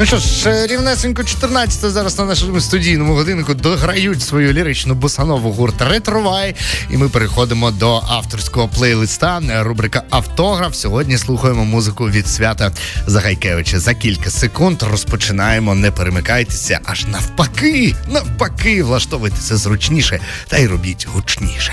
Ну що ж, рівнесенько 14 зараз на нашому студійному годиннику дограють свою ліричну босанову гурт Ретровай. І ми переходимо до авторського плейлиста. Рубрика Автограф. Сьогодні слухаємо музику від свята Загайкевича. За кілька секунд розпочинаємо. Не перемикайтеся, аж навпаки, навпаки, влаштовуйтеся зручніше та й робіть гучніше.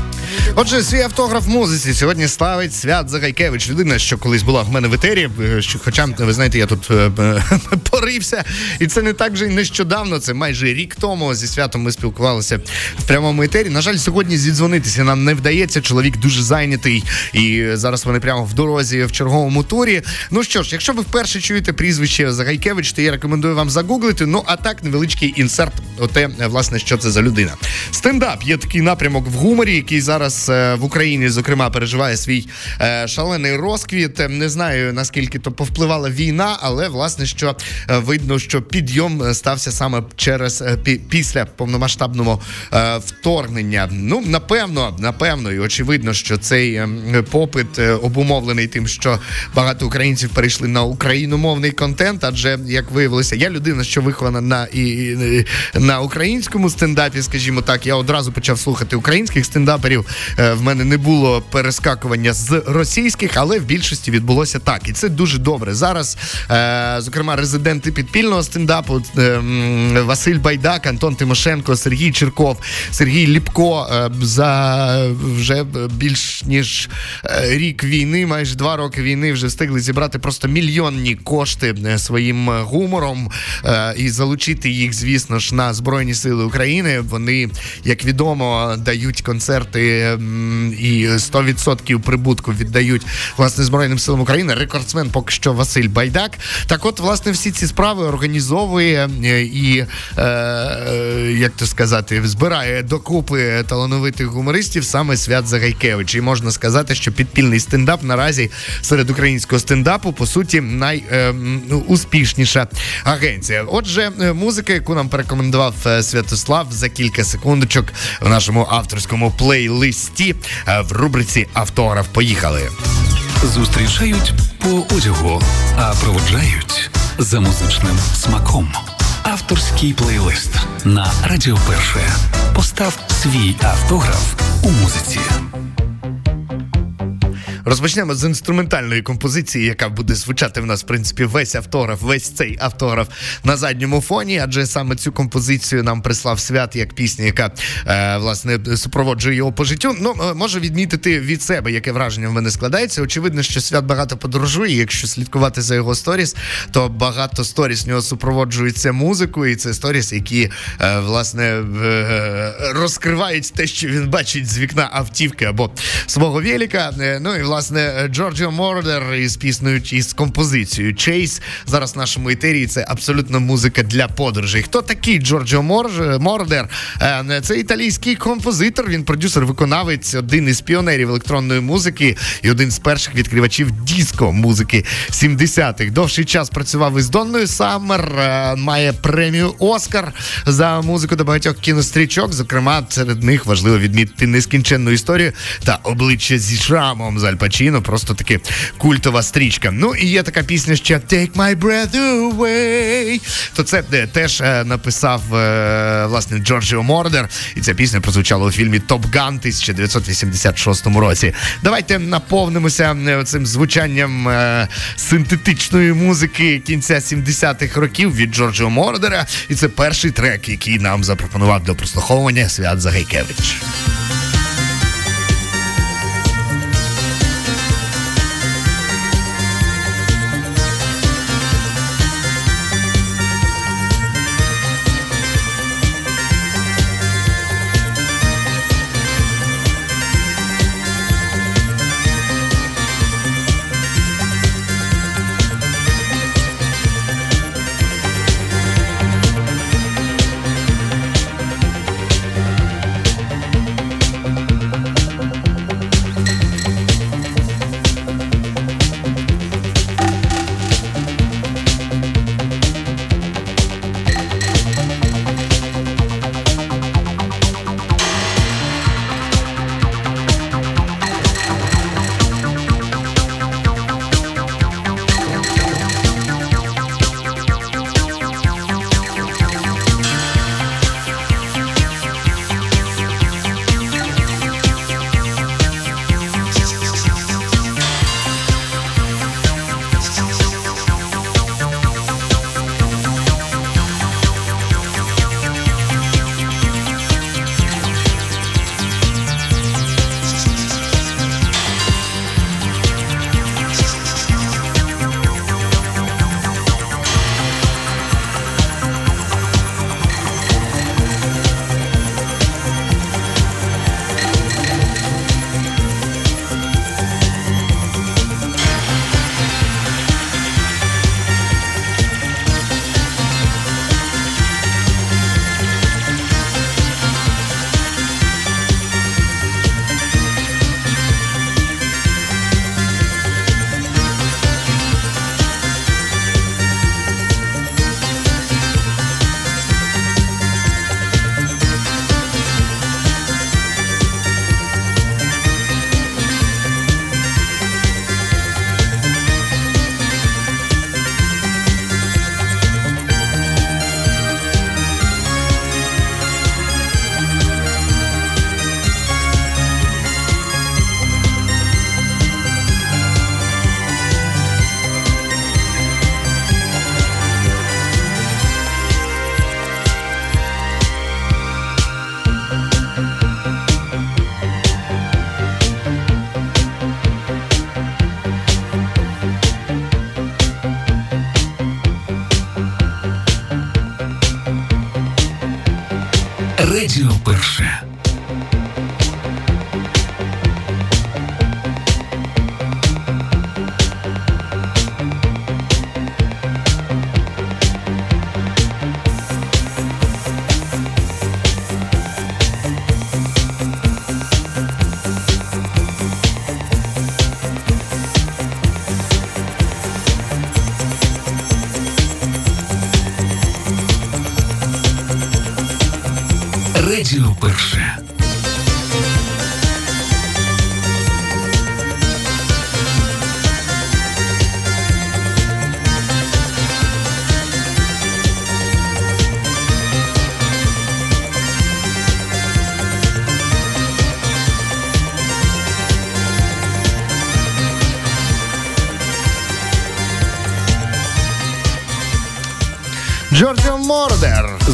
Отже, свій автограф музиці сьогодні ставить свят Загайкевич. Людина, що колись була в мене в етері. Е, що, хоча ви знаєте, я тут е, порився, і це не так же нещодавно. Це майже рік тому. Зі святом ми спілкувалися в прямому етері. На жаль, сьогодні зідзвонитися нам не вдається. Чоловік дуже зайнятий, і зараз вони прямо в дорозі в черговому турі. Ну що ж, якщо ви вперше чуєте прізвище Загайкевич, то я рекомендую вам загуглити. Ну а так невеличкий інсерт. Оте, власне, що це за людина. Стендап є такий напрямок в гуморі, який зараз зараз е, в Україні, зокрема, переживає свій е, шалений розквіт. Не знаю наскільки то повпливала війна, але власне що е, видно, що підйом стався саме через після повномасштабного вторгнення. Ну напевно, напевно, і очевидно, що цей попит обумовлений тим, що багато українців перейшли на україномовний контент. Адже як виявилося, я людина, що вихована на і на українському стендапі, скажімо так, я одразу почав слухати українських стендаперів. Е, в мене не було перескакування з російських, але в більшості відбулося так. І це дуже добре. Зараз, е, зокрема, резиденти підпільного стендапу е, Василь Байдак, Антон Тимошенко, Сергій Черков, Сергій Ліпко за вже більш ніж рік війни, майже два роки війни, вже встигли зібрати просто мільйонні кошти своїм гумором і залучити їх, звісно ж, на Збройні Сили України. Вони, як відомо, дають концерти і 100% прибутку віддають власне збройним силам України. Рекордсмен поки що Василь Байдак. Так, от, власне, всі ці справи організовує е, і е, як то сказати, збирає докупи талановитих гумористів саме Свят Загайкевич. І можна сказати, що підпільний стендап наразі серед українського стендапу по суті найуспішніша е, агенція. Отже, музика, яку нам порекомендував Святослав за кілька секундочок в нашому авторському плейлисті листі е, в рубриці Автограф. Поїхали. Зустрічають по одягу, а проводжають за музичним смаком. Авторський плейлист на Радіо Перше. Постав свій автограф у музиці. Розпочнемо з інструментальної композиції, яка буде звучати в нас в принципі весь автограф, весь цей автограф на задньому фоні. Адже саме цю композицію нам прислав свят як пісня, яка е, власне супроводжує його по життю. Ну е, можу відмітити від себе, яке враження в мене складається. Очевидно, що Свят багато подорожує. Якщо слідкувати за його сторіс, то багато сторіс нього супроводжується музикою, і це сторіс, які е, власне е, розкривають те, що він бачить з вікна автівки або свого велика. Е, ну і власне Джорджіо Мородер із піснею із композицією Chase. Зараз в нашому етері це абсолютно музика для подорожей. Хто такий Джорджіо Мордер? Е, це італійський композитор. Він продюсер, виконавець, один із піонерів електронної музики і один з перших відкривачів диско музики 70-х. Довший час працював із Донною Саммер, е, має премію Оскар за музику до багатьох кінострічок. Зокрема, серед них важливо відмітити нескінченну історію та обличчя зі шрамом з Пачіно, просто таки культова стрічка. Ну і є така пісня ще Take My Breath Away. То це де, теж е, написав е, власне Джорджіо Мородер, і ця пісня прозвучала у фільмі Top Gun 1986 році. Давайте наповнимося е, цим звучанням е, синтетичної музики кінця 70-х років від Джорджіо Мородера. І це перший трек, який нам запропонував до прослуховування Свят Загайкевич.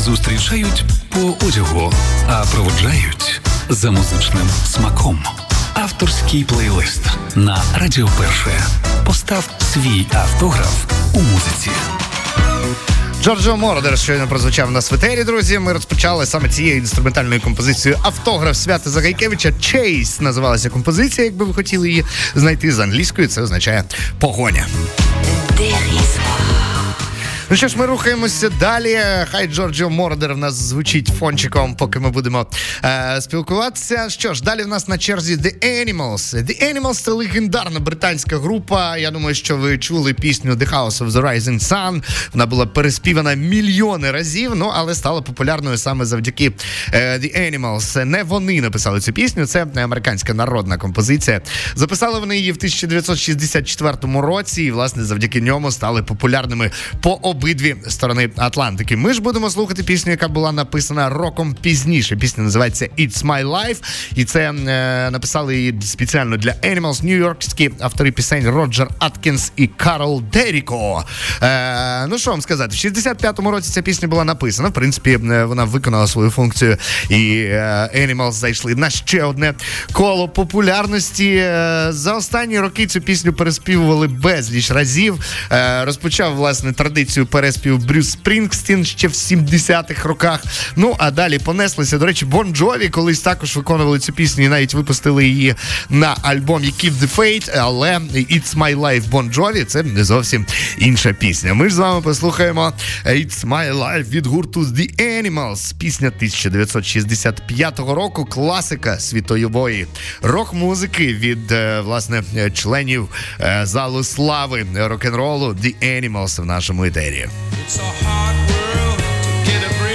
Зустрічають по одягу, а проводжають за музичним смаком. Авторський плейлист на Радіо Перше. Постав свій автограф у музиці. Джорджо Мордер щойно прозвучав на свитері, друзі. Ми розпочали саме цією інструментальною композицією автограф Свята Загайкевича. Чейс називалася композиція, якби ви хотіли її знайти з англійською. Це означає погоня. Ну що ж, ми рухаємося далі. Хай Джорджо Мордер в нас звучить фончиком, поки ми будемо е, спілкуватися. Що ж, далі в нас на черзі The Animals. The Animals це легендарна британська група. Я думаю, що ви чули пісню The House of the Rising Sun. Вона була переспівана мільйони разів, ну але стала популярною саме завдяки е, The Animals. Не вони написали цю пісню, це американська народна композиція. Записали вони її в 1964 році, і власне завдяки ньому стали популярними по обидві сторони Атлантики. Ми ж будемо слухати пісню, яка була написана роком пізніше. Пісня називається It's My Life, і це е, написали її спеціально для Animals нью-йоркські автори пісень Роджер Аткінс і Карл Деріко. Е, ну що вам сказати, в 65-му році ця пісня була написана. В принципі, е, вона виконала свою функцію, і е, Animals зайшли на ще одне коло популярності. Е, за останні роки цю пісню переспівували безліч разів. Е, розпочав власне традицію переспів Брюс Спрінгстін ще в 70-х роках. Ну а далі понеслися. До речі, Бон Джові колись також виконували цю пісню і навіть випустили її на альбомі Keep the Faith, але It's My Life Бон Джові це не зовсім інша пісня. Ми ж з вами послухаємо It's My Life від гурту The Animals. Пісня 1965 року. Класика світової рок-музики від е, власне членів е, залу слави рок-н-ролу The Animals в нашому етері. It's a hard world to get a break.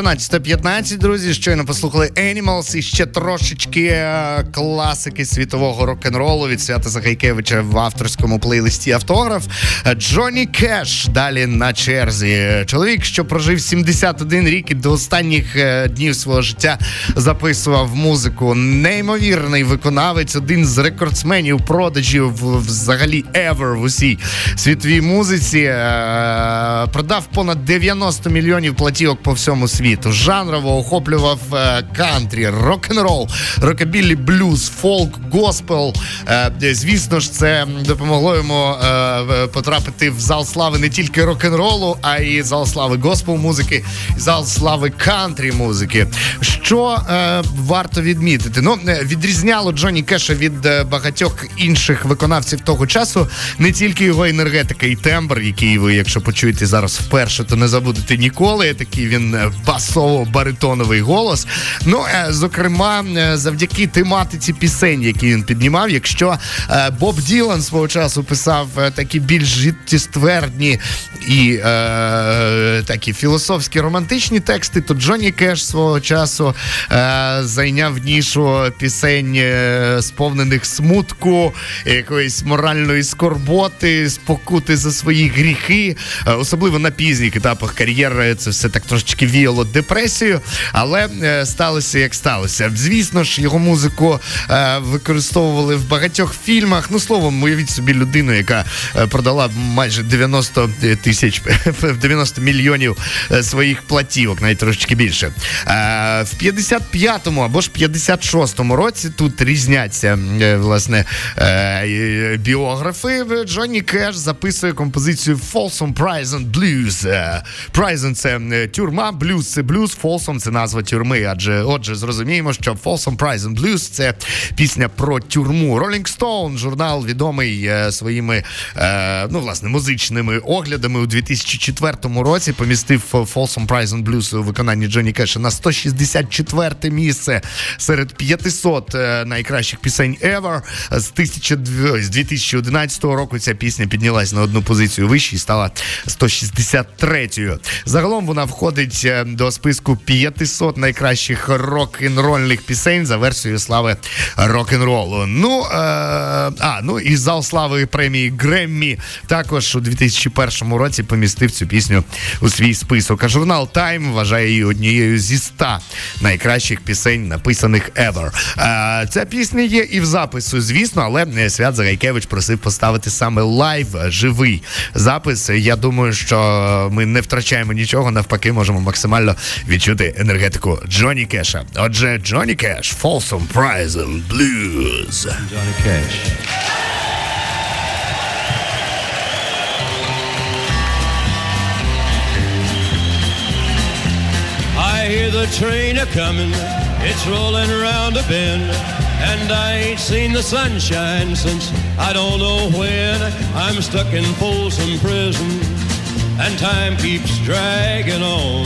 14.15, друзі. Щойно послухали Animals і ще трошечки е, класики світового рок-н-ролу від свята Загайкевича в авторському плейлисті автограф. Джонні Кеш далі на черзі. Чоловік, що прожив 71 рік і до останніх е, днів свого життя записував музику. Неймовірний виконавець, один з рекордсменів продажів взагалі ever в усій світовій музиці. Е, Продав понад 90 мільйонів платівок по всьому світу. Жанрово охоплював е, кантрі, рок-н-рол, рокабілі, блюз, фолк, госпел. Е, Звісно ж, це допомогло йому е, потрапити в зал слави не тільки рок-н-ролу, а й зал слави госпел музики, зал слави кантрі музики. Що варто відмітити? Ну, відрізняло Джонні Кеша від багатьох інших виконавців того часу не тільки його енергетика і тембр, який ви, якщо почуєте зараз вперше, то не забудете ніколи. Такий він е, басово-баритоновий голос. Ну, е, зокрема, е, завдяки тематиці пісень, які він піднімав. Якщо е, Боб Ділан свого часу писав такі більш життєствердні і е, такі філософські романтичні тексти, то Джонні Кеш свого часу е, зайняв нішу пісень, сповнених смутку, якоїсь моральної скорботи, спокути за свої гріхи. Особливо на пізніх етапах кар'єри це все так трошечки віяло депресію, але е, сталося як сталося. Звісно ж, його музику е, використовували в багатьох фільмах. Ну, словом, уявіть собі людину, яка е, продала майже 90 тисяч 90 мільйонів своїх платівок, навіть трошечки більше. В 55-му або ж 56-му році тут різняться власне біографи. Джонні Кеш записує композицію Folsom Prison Blues. Prison – це тюрма, блюз це блюз, Folsom – це назва тюрми. Адже отже, зрозуміємо, що Folsom Prison Blues – це пісня про тюрму. Rolling Stone, журнал відомий е, своїми е, ну власне музичними оглядами у 2004 році. Помістив Folsom Prison Blues у виконанні Джонні Кеша на 164 місце серед 500 е, найкращих пісень ever. З 1200 з 2011 року ця пісня піднялась на одну позицію вище і стала 163-ю. Загалом вона входить е, до списку 500 найкращих рок-н-рольних пісень за версією слави рок-н-ролу. Ну е, а ну і зал слави премії Греммі також у 2001 році помістив цю пісню у свій список. А журнал Time вважає її однією зі 100 найкращих пісень, написаних ever. Е, ця пісня є і в запису, звісно, але е, Свят Загайкевич просив поставити саме лайв, е, живий запис. Я думаю, що ми не втрачаємо нічого, навпаки, можемо максимально відчути енергетику Джонні Кеша. Отже, Джонні Кеш, Folsom Prison Blues. Johnny Cash. I hear the train a coming, it's rolling around a bend, and I ain't seen the sunshine since I don't know when. I'm stuck in Folsom Prison, and time keeps dragging on.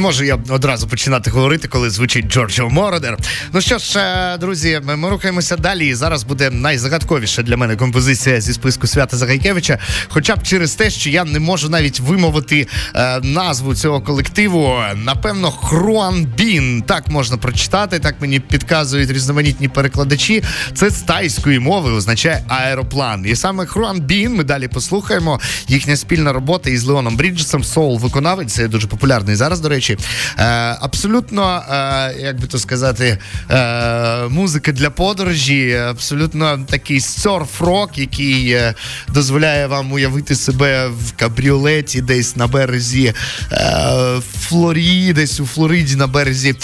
Не можу я одразу починати говорити, коли звучить Джорджо Мородер. Ну що ж, е, друзі, ми рухаємося далі. І зараз буде найзагадковіша для мене композиція зі списку свята Загайкевича. Хоча б через те, що я не можу навіть вимовити е, назву цього колективу. Напевно, Хруанбін. Так можна прочитати, так мені підказують різноманітні перекладачі. Це з тайської мови означає аероплан. І саме Хруанбін ми далі послухаємо. Їхня спільна робота із Леоном Бріджесом, Соул виконавець. Це дуже популярний зараз, до речі. Е, абсолютно, е, як би то сказати, е, музика для подорожі, абсолютно такий серф-рок, який дозволяє вам уявити себе в кабріолеті десь на березі Флорії, десь у Флориді на березі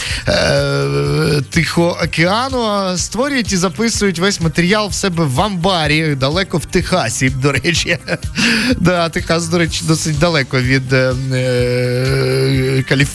Тихого океану. Створюють і записують весь матеріал в себе в амбарі, далеко в Техасі, до речі. Да, Техас, до речі, досить далеко від е,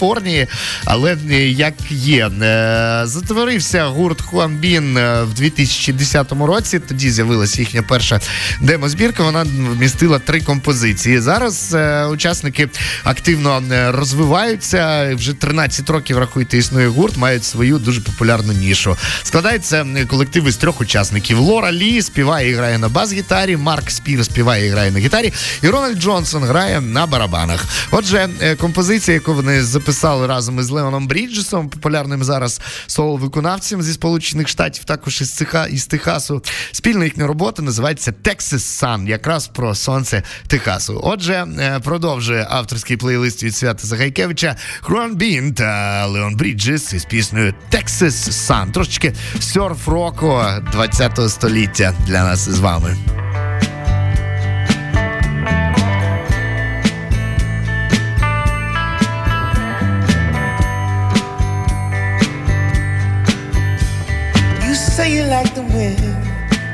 Каліфорнії, але е, як є. Е, А створився гурт Khruangbin е, в 2010 році. Тоді з'явилася їхня перша демозбірка. Вона вмістила три композиції. Зараз учасники активно розвиваються. Вже 13 років рахуйте, існує гурт, мають свою дуже популярну нішу. Складається колектив із трьох учасників. Лора Лі співає і грає на бас-гітарі, Марк Спір співає і грає на гітарі, і Рональд Джонсон грає на барабанах. Отже, композиція, яку вони записали разом із Леоном Бріджесом, популярним зараз соло-виконавцем зі Сполучених Штатів, також із Теха, із Техасу. Спільна їхня робота називається Texas Sun, якраз про сонце Техасу. Отже, е, продовжує авторський плейлист від Свята Загайкевича Хрон Бін та Леон Бріджес із піснею Texas Sun. Трошечки серф-року 20-го століття для нас із вами.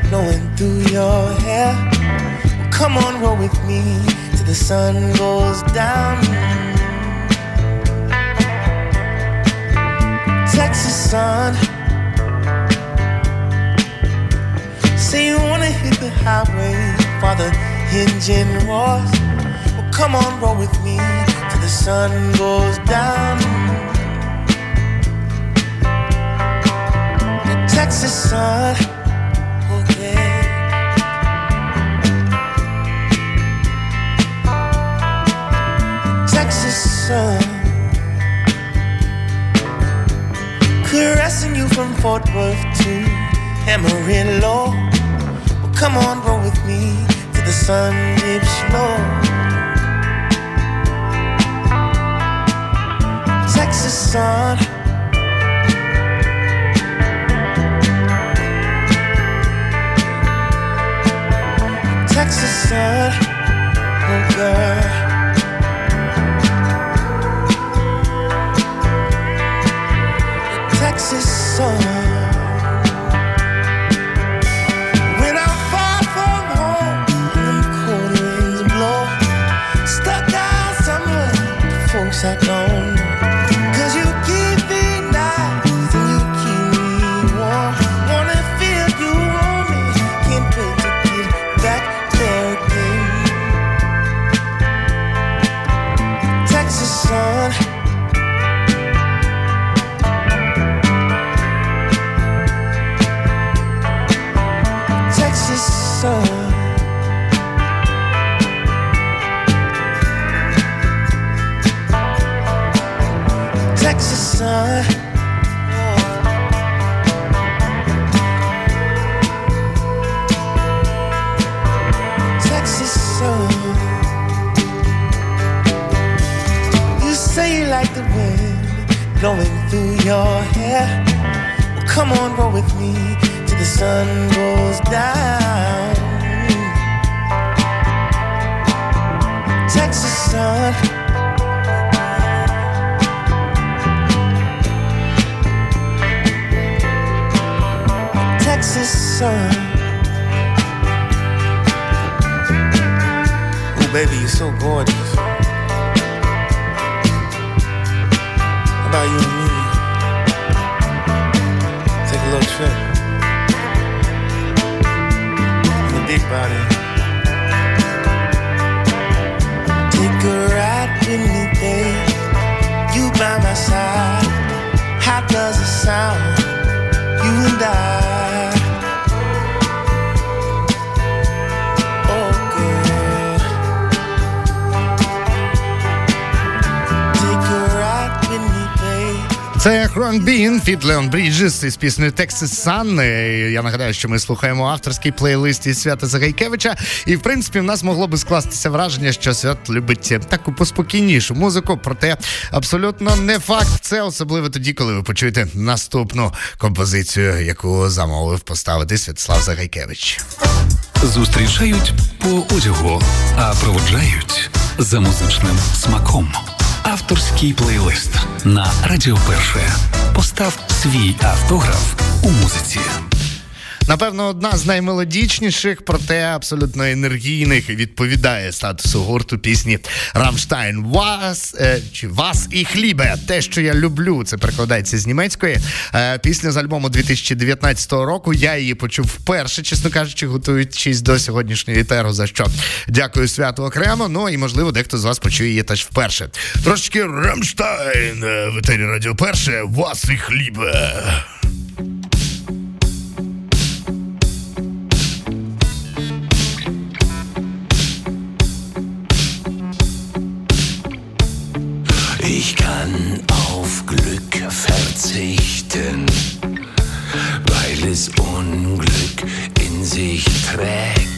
Blowing through your hair. Well, come on, roll with me till the sun goes down. Texas sun. Say you wanna hit the highway for the engine roars. Well, come on, roll with me till the sun goes down. The Texas sun. Texas sun. Caressing you from Fort Worth to Amarillo. Well, come on, roll with me to the sun dips low. Texas sun. Texas sun, oh girl. Sun. Бін, Фіт Леон Бріджес із піснею Sun. Е, Я нагадаю, що ми слухаємо авторський плейлист із Свята Загайкевича. І в принципі, в нас могло би скластися враження, що свят любить таку поспокійнішу музику. Проте абсолютно не факт. Це особливо тоді, коли ви почуєте наступну композицію, яку замовив поставити Святослав Загайкевич. Зустрічають по одягу, а проводжають за музичним смаком. Авторський плейлист на Радіо Перше. Постав свій автограф у музиці. Напевно, одна з наймелодічніших, проте абсолютно енергійних відповідає статусу гурту пісні Рамштайн. Вас е, чи вас і хлібе. Те, що я люблю, це перекладається з німецької. Е, пісня з альбому 2019 року. Я її почув вперше, чесно кажучи, готуючись до сьогоднішньої етеру, за що дякую святу окремо. Ну і можливо, дехто з вас почує її теж вперше. Трошечки Рамштайн е, в етері Радіо Перше. Вас і хлібе. Ich kann auf Glück verzichten, weil es Unglück in sich trägt.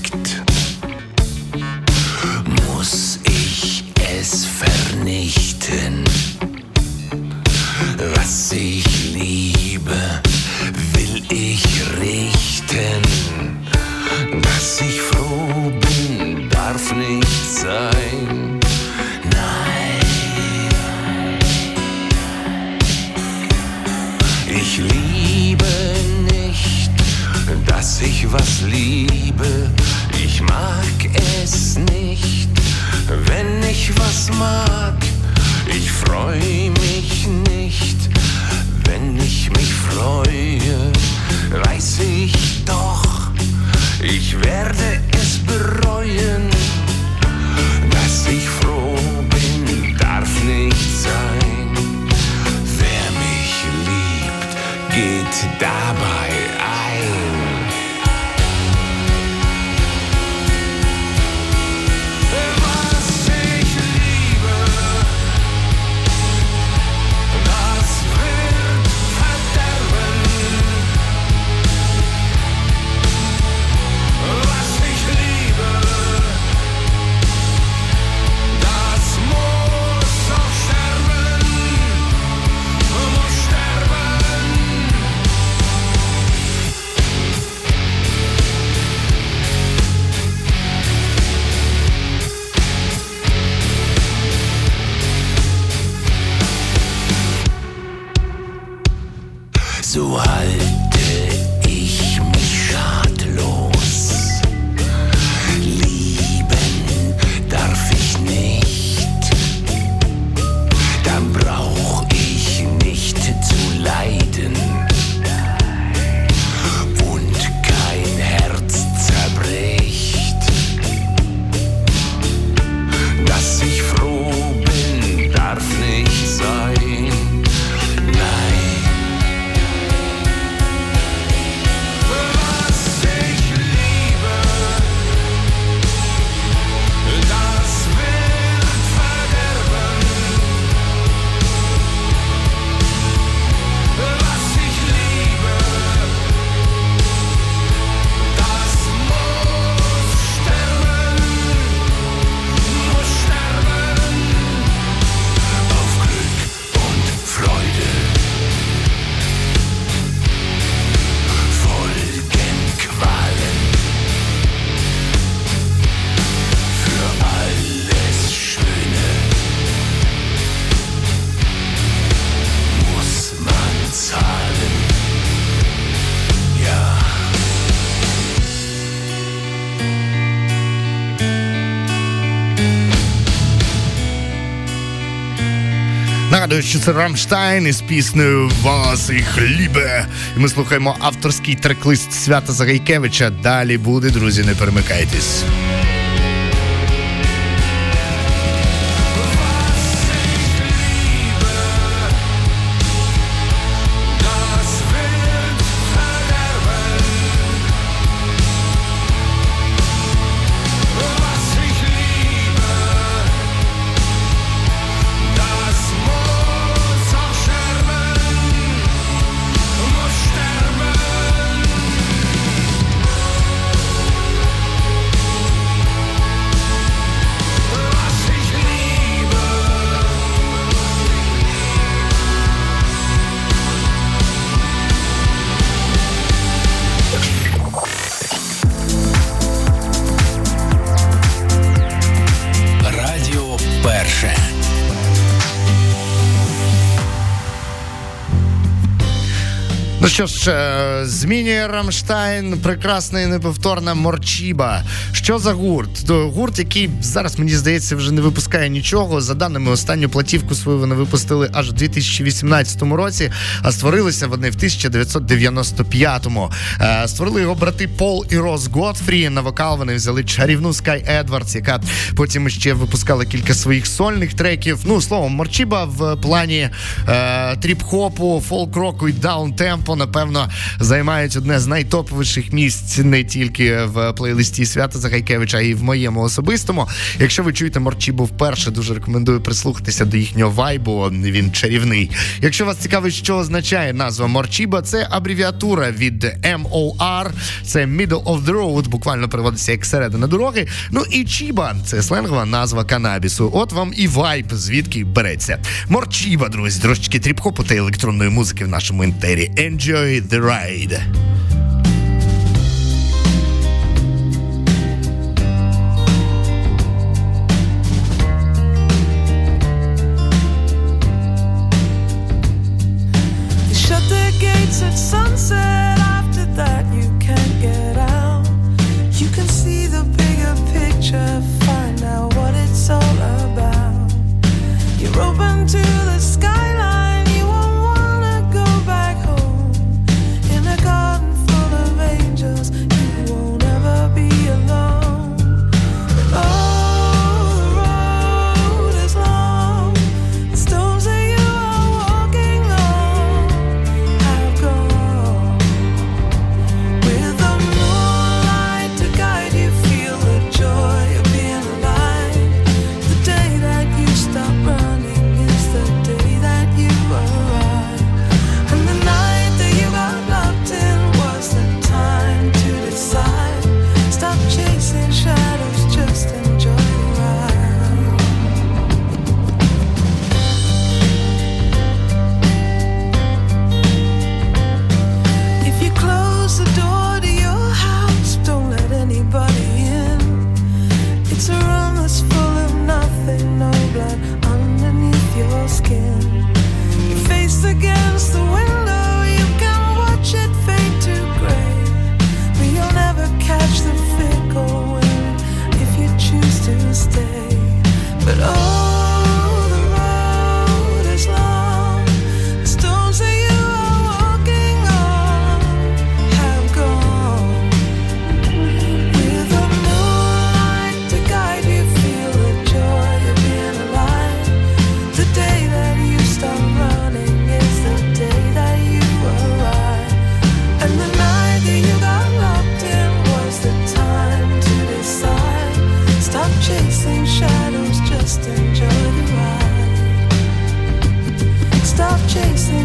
Що це Рамштайн із піснею Вас і хлібе. Ми слухаємо авторський трек-лист Свята Загайкевича. Далі буде, друзі, не перемикайтесь. Ну що ж, е, змінює Рамштайн, прекрасна і неповторна Морчіба. Що за гурт? Гурт, який зараз, мені здається, вже не випускає нічого. За даними останню платівку свою вони випустили аж у 2018 році, а створилися вони в 1995-му. Е, Створили його брати Пол і Рос Готфрі. На вокал вони взяли чарівну Скай Едвардс, яка потім ще випускала кілька своїх сольних треків. Ну, словом, Морчіба в плані е, тріп-хопу, фолк-року і даун-темпо, напевно, займають одне з найтоповіших місць не тільки в плейлисті Свята Загайкевича, а й в моєму особистому. Якщо ви чуєте Морчібу вперше, дуже рекомендую прислухатися до їхнього вайбу. Він чарівний. Якщо вас цікавить, що означає назва Морчіба, це абревіатура від MOR, це Middle of the Road, буквально переводиться як середина дороги. Ну і Чіба це сленгова назва канабісу. От вам і вайб, звідки береться. Морчіба, друзі, трошечки тріп-хопу та електронної музики в нашому інтері. Enjoy the ride. Bey'de.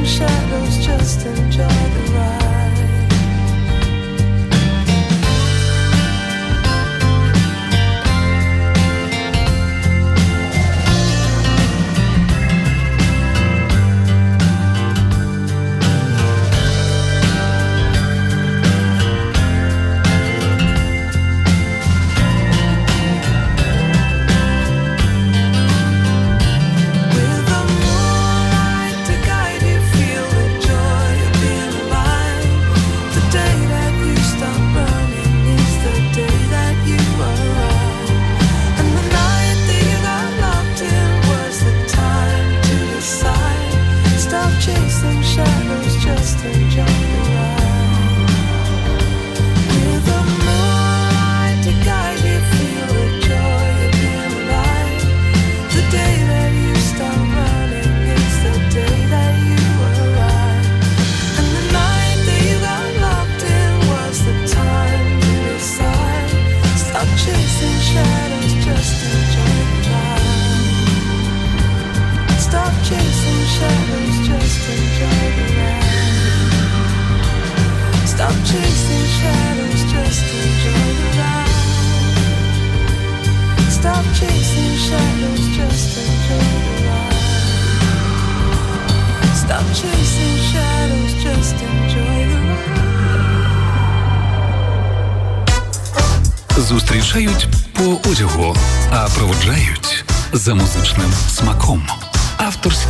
shadows, just enjoy the ride.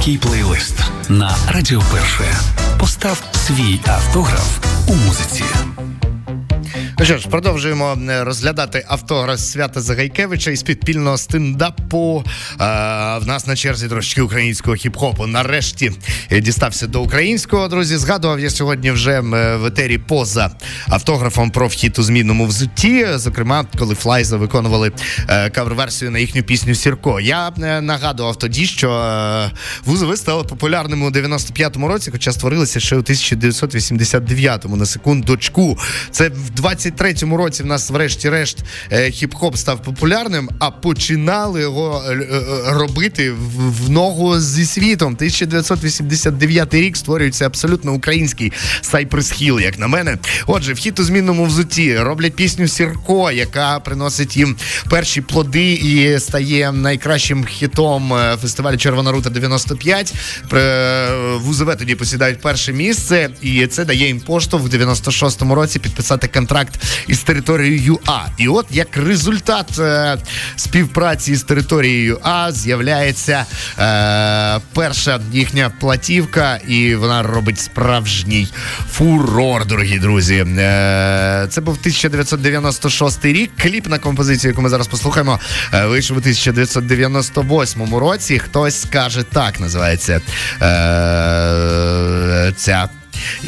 Авторський плейлист на Радіо Перше. Постав свій автограф у музиці. Ну що ж, продовжуємо е, розглядати автограф свята Загайкевича із підпільного стендапу. Е, в нас на черзі трошки українського хіп-хопу. Нарешті е, дістався до українського. Друзі, згадував я сьогодні вже в етері поза автографом про вхід у змінному взутті. Зокрема, коли Флайза виконували кавер-версію на їхню пісню Сірко. Я нагадував тоді, що вузови стали популярними у 95-му році, хоча створилися ще у 1989-му на секундочку. Це в 23-му році в нас, врешті-решт, е, хіп-хоп став популярним, а починали його е, е, робити в, ногу зі світом. 1989 рік створюється абсолютно український Cypress Hill, як на мене. Отже, вхід у змінному взутті роблять пісню Сірко, яка приносить їм перші плоди і стає найкращим хітом фестивалю Червона рута 95. При- В ВУЗВ тоді посідають перше місце, і це дає їм поштовх в 96-му році підписати контракт із Територією А. І от як результат е, співпраці з Територією А з'являється е, перша їхня платівка, і вона робить справжній фурор, дорогі друзі. Е, це був 1996 рік. Кліп на композицію, яку ми зараз послухаємо, е, вийшов у 1998 році. Хтось скаже так, називається е, ця.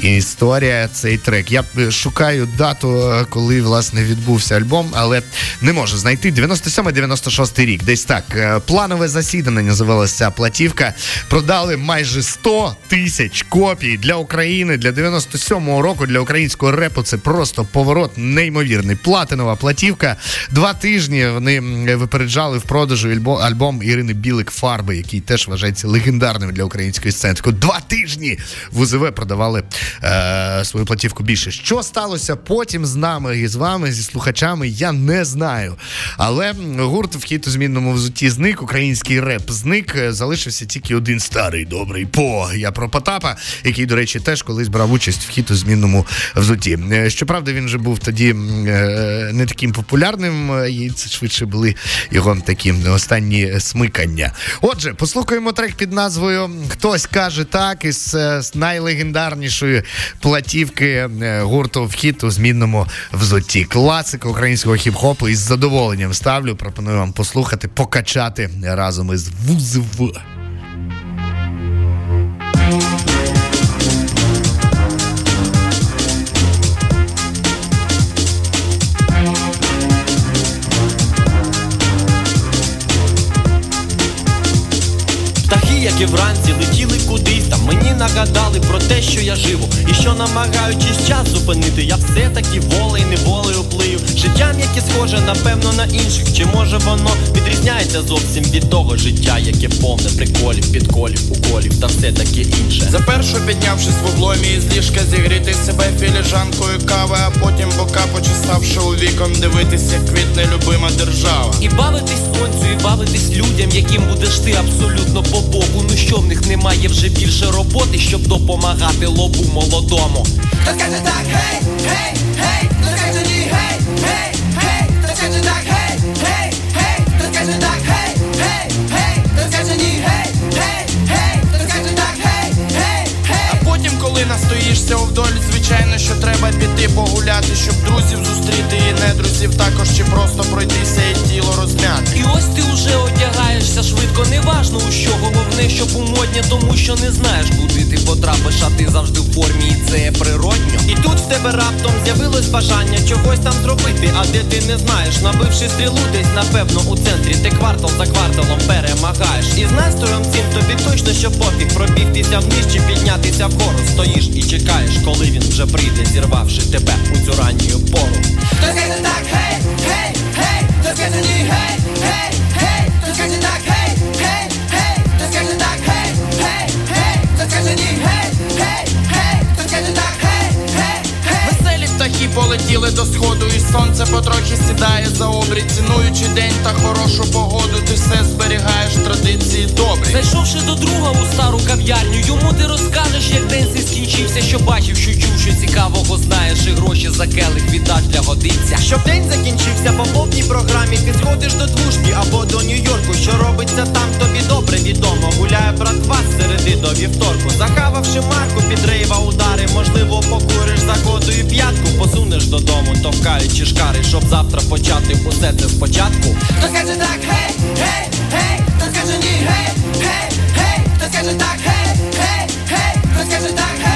Історія цей трек. Я е, шукаю дату, е, коли власне відбувся альбом, але не можу знайти. 97-96 рік. Десь так. Е, Планове засідання називалася платівка. Продали майже 100 тисяч копій для України для 97-го року. Для українського репу це просто поворот неймовірний. Платинова платівка. Два тижні вони випереджали в продажу альбом, Ірини Білик Фарби, який теж вважається легендарним для української сцени. Два тижні в УЗВ продавали е, свою платівку більше. Що сталося потім з нами і з вами, зі слухачами, я не знаю. Але гурт вхід у змінному взутті зник, український реп зник. е, Залишився тільки один старий добрий по. Я про Потапа, який, до речі, теж колись брав участь в хід у змінному взутті. Е, Щоправда, він же був тоді е, не таким популярним, і це швидше були його такі останні смикання. Отже, послухаємо трек під назвою Хтось каже так із е, з найлегендарнішої платівки е, гурту вхід у змінному взутті. Класика українського хіп-хопу із задоволенням ставлю. Пропоную вам послухати, покачати разом із ВУЗВ. Птахи, як і вранці, летіли. Мені нагадали про те, що я живу, і що намагаючись час зупинити, я все таки волей, неволею плию. Життям, яке схоже, напевно, на інших. Чи може воно відрізняється зовсім від того життя, яке повне приколів, підколів, уколів та все таке інше. Запершу піднявшись в обломі із ліжка, зігріти себе філіжанкою кави, а потім бока почесавши у вікон, дивитись, як квітне любима держава. І бавитись сонцю, і бавитись людям, яким будеш ти абсолютно по боку. Ну що в них немає вже більше роботи, щоб допомагати лобу молодому. Хто скаже так, гей, гей, гей, хто скаже ні, гей, гей, гей, хто скаже так, гей, гей, гей, хто скаже так, гей, гей, гей, хто скаже ні, гей, гей, гей, хто скаже так, гей, гей, гей. А потім, коли настоїшся вдоль, звичайно, що треба піти погуляти, щоб друзів зустріти і не друзів також, чи просто пройтися і тіло розм'яти. І ось ти вже одягаєшся швидко, неважно у що, головне, щоб у модні, тому що не знаєш, куди ти потрапиш, а ти завжди в формі, і це природньо. І тут в тебе раптом з'явилось бажання чогось там зробити, а де ти не знаєш, набивши стрілу десь, напевно, у центрі, ти квартал за кварталом перемагаєш. І з настроєм цим тобі точно що пофіг пробігтися вниз чи піднятися вгору. Стоїш і чекаєш, коли він вже прийде, зірвавши тебе у цю ранню пору. Хто скаже так, гей, гей, гей, хто скаже ні, гей, гей, полетіли до сходу, і сонце потрохи сідає за обрі, Цінуючи день та хорошу погоду, ти все зберігаєш традиції добрі. Зайшовши до друга у стару кав'ярню, йому ти розкажеш, як день свій скінчився, що бачив, що чув, що цікавого знаєш, і гроші за келих віддаш для годинця. Щоб день закінчився по повній програмі, ти сходиш до двушні або до Нью-Йорку. Що робиться там, тобі добре відомо. Гуляє братва з середи до вівторку. Захававши марку, під рейва удари, можливо, покуриш за кодою п'ятку посунеш додому, товкаючи шкари, щоб завтра почати усе це спочатку. Хто скаже так, гей, гей, гей, хто скаже ні, гей, гей, гей, хто скаже так, гей, гей, гей, хто скаже так, гей,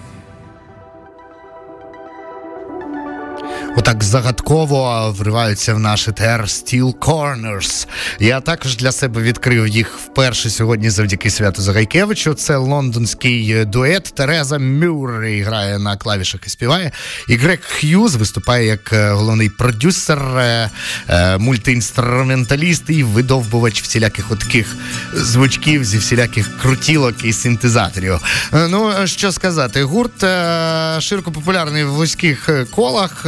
Отак загадково вриваються в наш етер Steel Corners. Я також для себе відкрив їх вперше сьогодні завдяки святу Загайкевичу. Це лондонський дует. Тереза Мюррей грає на клавішах і співає. І Грег Х'юз виступає як е, головний продюсер, е, е, мультиінструменталіст і видовбувач всіляких отаких звучків зі всіляких крутілок і синтезаторів. Е, Ну, що сказати, гурт е, широко популярний в вузьких е, колах.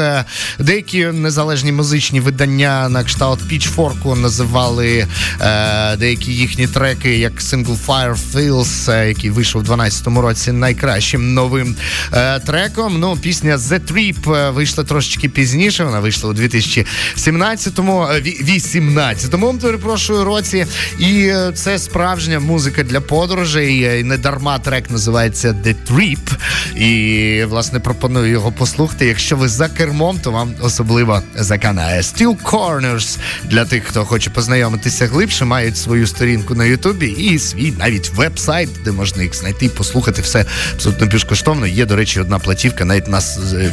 Е, Деякі незалежні музичні видання на кшталт Pitchfork називали е, деякі їхні треки як Single Fire Feels, е, який вийшов у 12-му році найкращим новим е, треком. Ну, пісня The Trip е, вийшла трошечки пізніше. Вона вийшла у 2017-му, е, ві- 18-му, перепрошую, році. І е, це справжня музика для подорожей. е, І не дарма трек називається The Trip. І власне пропоную його послухати. Якщо ви за кермом, то вам особливо заканає. Steel Corners для тих, хто хоче познайомитися глибше, мають свою сторінку на Ютубі і свій навіть веб-сайт, де можна їх знайти, послухати все абсолютно безкоштовно. Є, до речі, одна платівка навіть на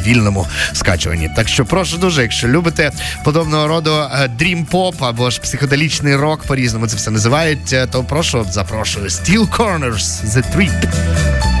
вільному скачуванні. Так що прошу дуже, якщо любите подобного роду е, дрім поп або ж психоделічний рок, по-різному це все називають, е, то прошу запрошую. Steel Corners The Trip.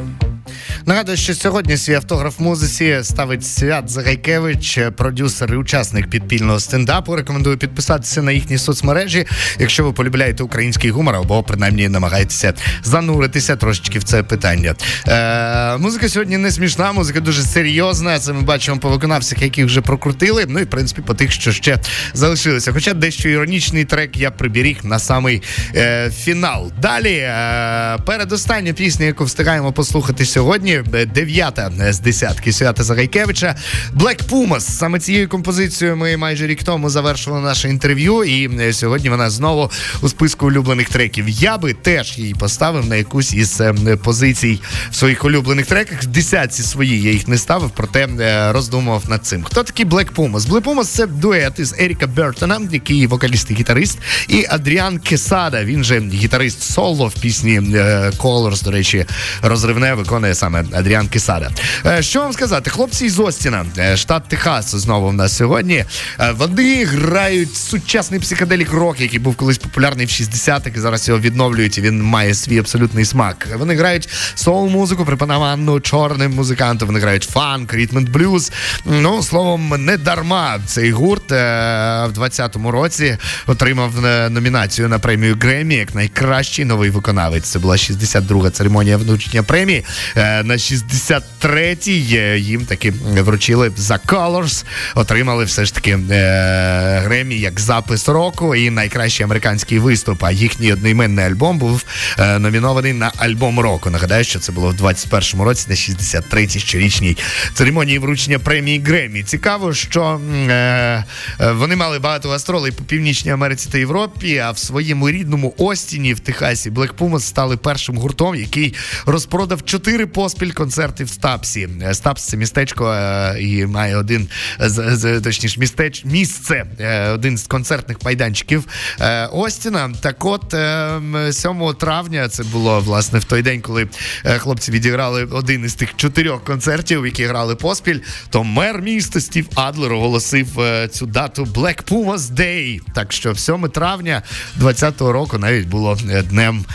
Нагадую, що сьогодні свій автограф музиці ставить Свят Загайкевич, продюсер і учасник підпільного стендапу. Рекомендую підписатися на їхні соцмережі, якщо ви полюбляєте український гумор або принаймні намагаєтеся зануритися трошечки в це питання. Е, музика сьогодні не смішна, музика дуже серйозна. Це ми бачимо по виконавцях, яких вже прокрутили. Ну і в принципі по тих, що ще залишилися. Хоча дещо іронічний трек я приберіг на самий е, фінал. Далі е, передостання пісня, яку встигаємо послухати сьогодні, е, дев'ята з десятки Свята Загайкевича. Black Pumas. Саме цією композицією ми майже рік тому завершили наше інтерв'ю, і е, сьогодні вона знову у списку улюблених треків. Я би теж її поставив на якусь із е, позицій в своїх улюблених треках. Десятці свої я їх не ставив, проте е, роздумував над цим. Хто такий Black Pumas? Black Pumas – це дует із Еріка Бертона, який вокаліст і гітарист, і Адріан Кесада. Він же гітарист соло в пісні е, Colors, до речі, розривне виконує саме Адріан Кесада. Е, Що вам сказати? Хлопці із Остіна, е, штат Техас, знову в нас сьогодні. Е, Вони грають сучасний психоделік рок, який був колись популярний в 60-х, і зараз його відновлюють. і Він має свій абсолютний смак. Вони грають соул-музику, припановану чорним музикантом. Вони грають фанк, ритм блюз. Ну, словом, не дарма цей гурт е, в 20-му році отримав е, номінацію на премію Гремі як найкращий новий виконавець. Це була 62-га церемонія вручення премії. На 63-й е, їм таки вручили за Colors. Отримали все ж таки е, Гремі як запис року і найкращий американський виступ. А їхній одноіменний альбом був е, номінований на альбом року. Нагадаю, що це було в 21-му році на 63-й щорічній церемонії вручення премії Гремі. Цікаво, що е, е, вони мали багато гастролей по північній Америці та Європі. А в своєму рідному Остіні в Техасі Black Pumas стали першим гуртом, який розпродав чотири поспіль концерти в Стапсі. Е, Stubb's це містечко е, і має один з, точніше містеч місце, е, один з концертних майданчиків Остіна. Так, от е, 7 травня це було власне в той день, коли хлопці відіграли один із тих чотирьох концертів, які грали поспіль. То мер міста Стів Адлер оголосив цю дату Black Pumas Day. Так що 7 травня 20-го року навіть було днем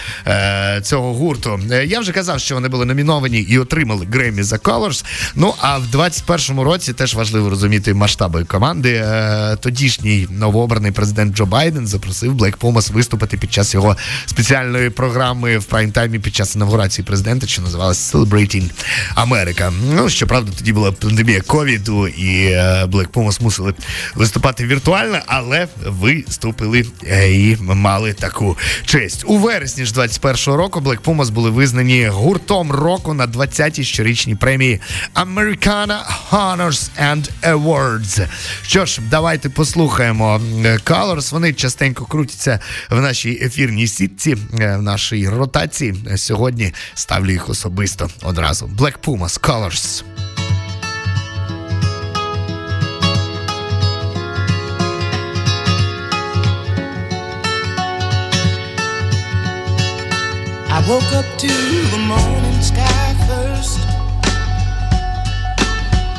цього гурту. Я вже казав, що вони були номіновані і отримали Гремі за Colors. Ну а в 21-му році теж важливо розуміти масштаби команди. Е, Тодішній новообраний президент Джо Байден запросив Black Pumas виступити під час його спеціальної програми в прайм-таймі під час інавгурації президента, що називалась Celebrating America. Ну щоправда, тоді була пандемія ковіду, і е, Black Pumas мусили виступати віртуально, але виступили е, і мали таку честь. У вересні ж 21-го року Black Pumas були визнані гуртом року на 20-й щорічній премії Americana Honors and Awards. Що ж, давайте послухаємо е, Colors. Вони частенько крутяться в нашій ефірній сітці, е, в нашій ротації. Сьогодні ставлю їх особисто одразу. Black Pumas Colors. I woke up to the morning sky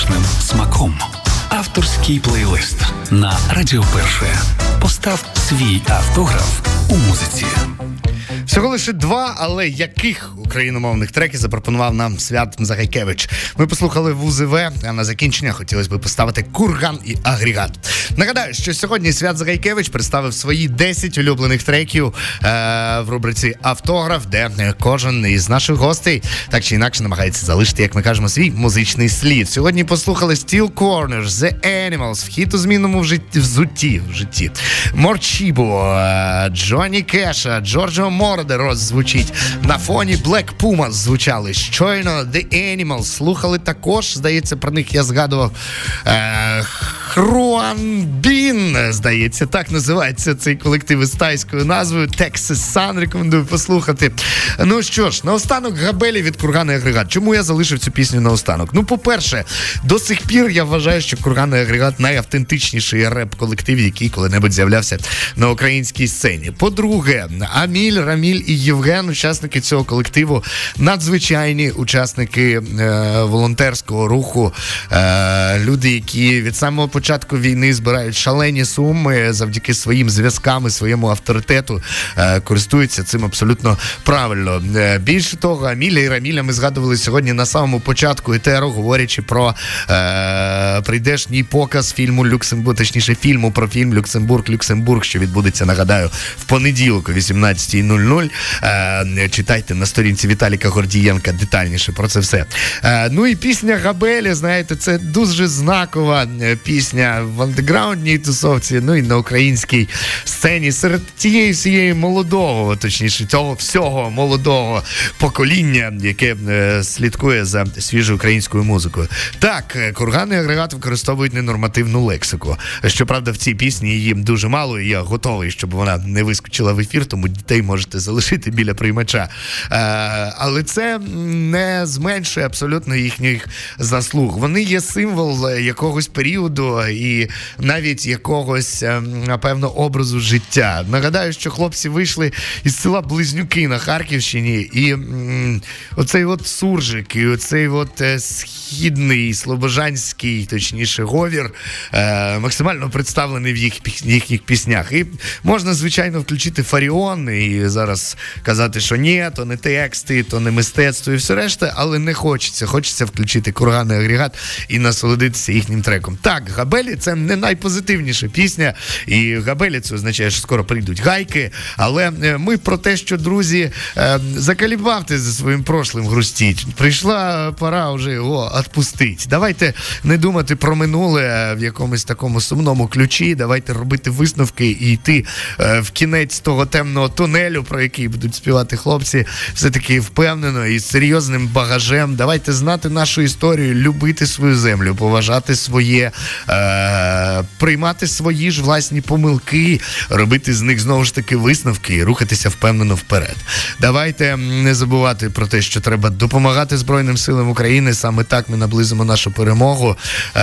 Музичним смаком. Авторський плейлист на Радіо Перше. Постав свій автограф у музиці. Всього лише два, але яких україномовних треків запропонував нам Свят Загайкевич. Ми послухали ВУЗВ, а на закінчення хотілося б поставити курган і агрегат. Нагадаю, що сьогодні Свят Загайкевич представив свої 10 улюблених треків е- в рубриці Автограф, де кожен із наших гостей так чи інакше намагається залишити, як ми кажемо, свій музичний слід. Сьогодні послухали Steel Corners, The Animals, вхід у змінному в житті взутті в житті. Морчібо, Джонні Кеша, Джорджо Мордер звучить. На фоні Black Puma звучали. Щойно The Animals. Слухали також, здається, про них я згадував. Е, Хруан Бін, здається, так називається цей колектив із тайською назвою Texas Sun. Рекомендую послухати. Ну що ж, наостанок габелі від кургана агрегат. Чому я залишив цю пісню наостанок? Ну, по-перше, до сих пір я вважаю, що курган агрегат найавтентичніший реп-колектив, який коли-небудь з'являвся на українській сцені. По-друге, Аміль, Раміль і Євген, учасники цього колективу, надзвичайні учасники е, волонтерського руху, е, люди, які від самого початку війни збирають шалені суми завдяки своїм зв'язкам і своєму авторитету, е, користуються цим абсолютно правильно. Е, більше того, Аміля і Раміля ми згадували сьогодні на самому початку етеру, говорячи про е, прийдешній показ фільму Люксембург, точніше фільму про фільм Люксембург, Люксембург, що відбудеться, нагадаю, в понеділок о 18.00. Е, читайте на сторінці Віталіка Гордієнка детальніше про це все. Е, ну і пісня Габелі, знаєте, це дуже знакова е, пісня в андеграундній тусовці, ну і на українській сцені серед тієї всієї молодого, точніше, цього всього молодого покоління, яке е, слідкує за свіжою українською музикою. Так, е, і агрегат використовують ненормативну лексику. Щоправда, в цій пісні її дуже мало, і я готовий, щоб вона не вискочила в ефір, тому дітей можете залишити біля приймача. Е, але це не зменшує абсолютно їхніх заслуг. Вони є символ е, якогось періоду і навіть якогось, е, напевно, образу життя. Нагадаю, що хлопці вийшли із села Близнюки на Харківщині, і оцей от суржик, і оцей от е, східний слобожанський, точніше, говір, е, максимально представлений в їх, їхніх піснях. І можна, звичайно, включити Фаріон і зараз казати, що ні, то не тексти, то не мистецтво і все решта, але не хочеться. Хочеться включити курганний агрегат і насолодитися їхнім треком. Так, Габелі це не найпозитивніша пісня, і Габелі це означає, що скоро прийдуть гайки. Але е, ми про те, що друзі, е, закалібавте за своїм прошлим грустіть. Прийшла пора вже його відпустити. Давайте не думати про минуле в якомусь такому сумному ключі. Давайте робити висновки і йти е, в кінець того темного тунелю, про який будуть співати хлопці, все-таки впевнено і з серйозним багажем. Давайте знати нашу історію, любити свою землю, поважати своє, е, приймати свої ж власні помилки, робити з них знову ж таки висновки і рухатися впевнено вперед. Давайте не забувати про те, що треба допомагати Збройним силам України. Саме так ми наблизимо нашу перемогу. Е,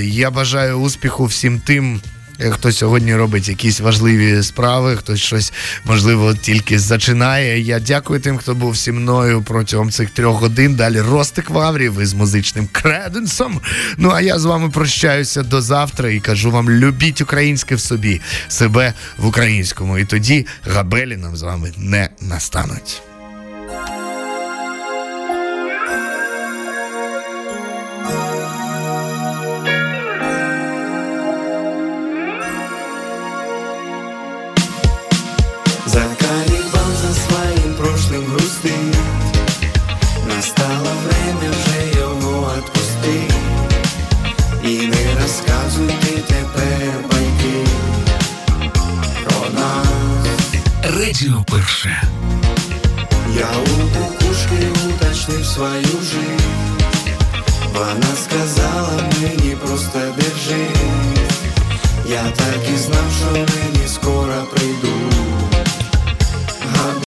я бажаю успіху всім тим. Е, Хто сьогодні робить якісь важливі справи, хтось щось можливо тільки зачинає. Я дякую тим, хто був зі мною протягом цих трьох годин. Далі Ростик Ваврів із музичним креденсом. Ну а я з вами прощаюся до завтра і кажу вам: любіть українське в собі, себе в українському. І тоді габелі нам з вами не настануть. Радіо Перше. Я у кукушки уточнив свою жизнь Вона сказала мені просто держись Я так і знав, що мені скоро прийдуть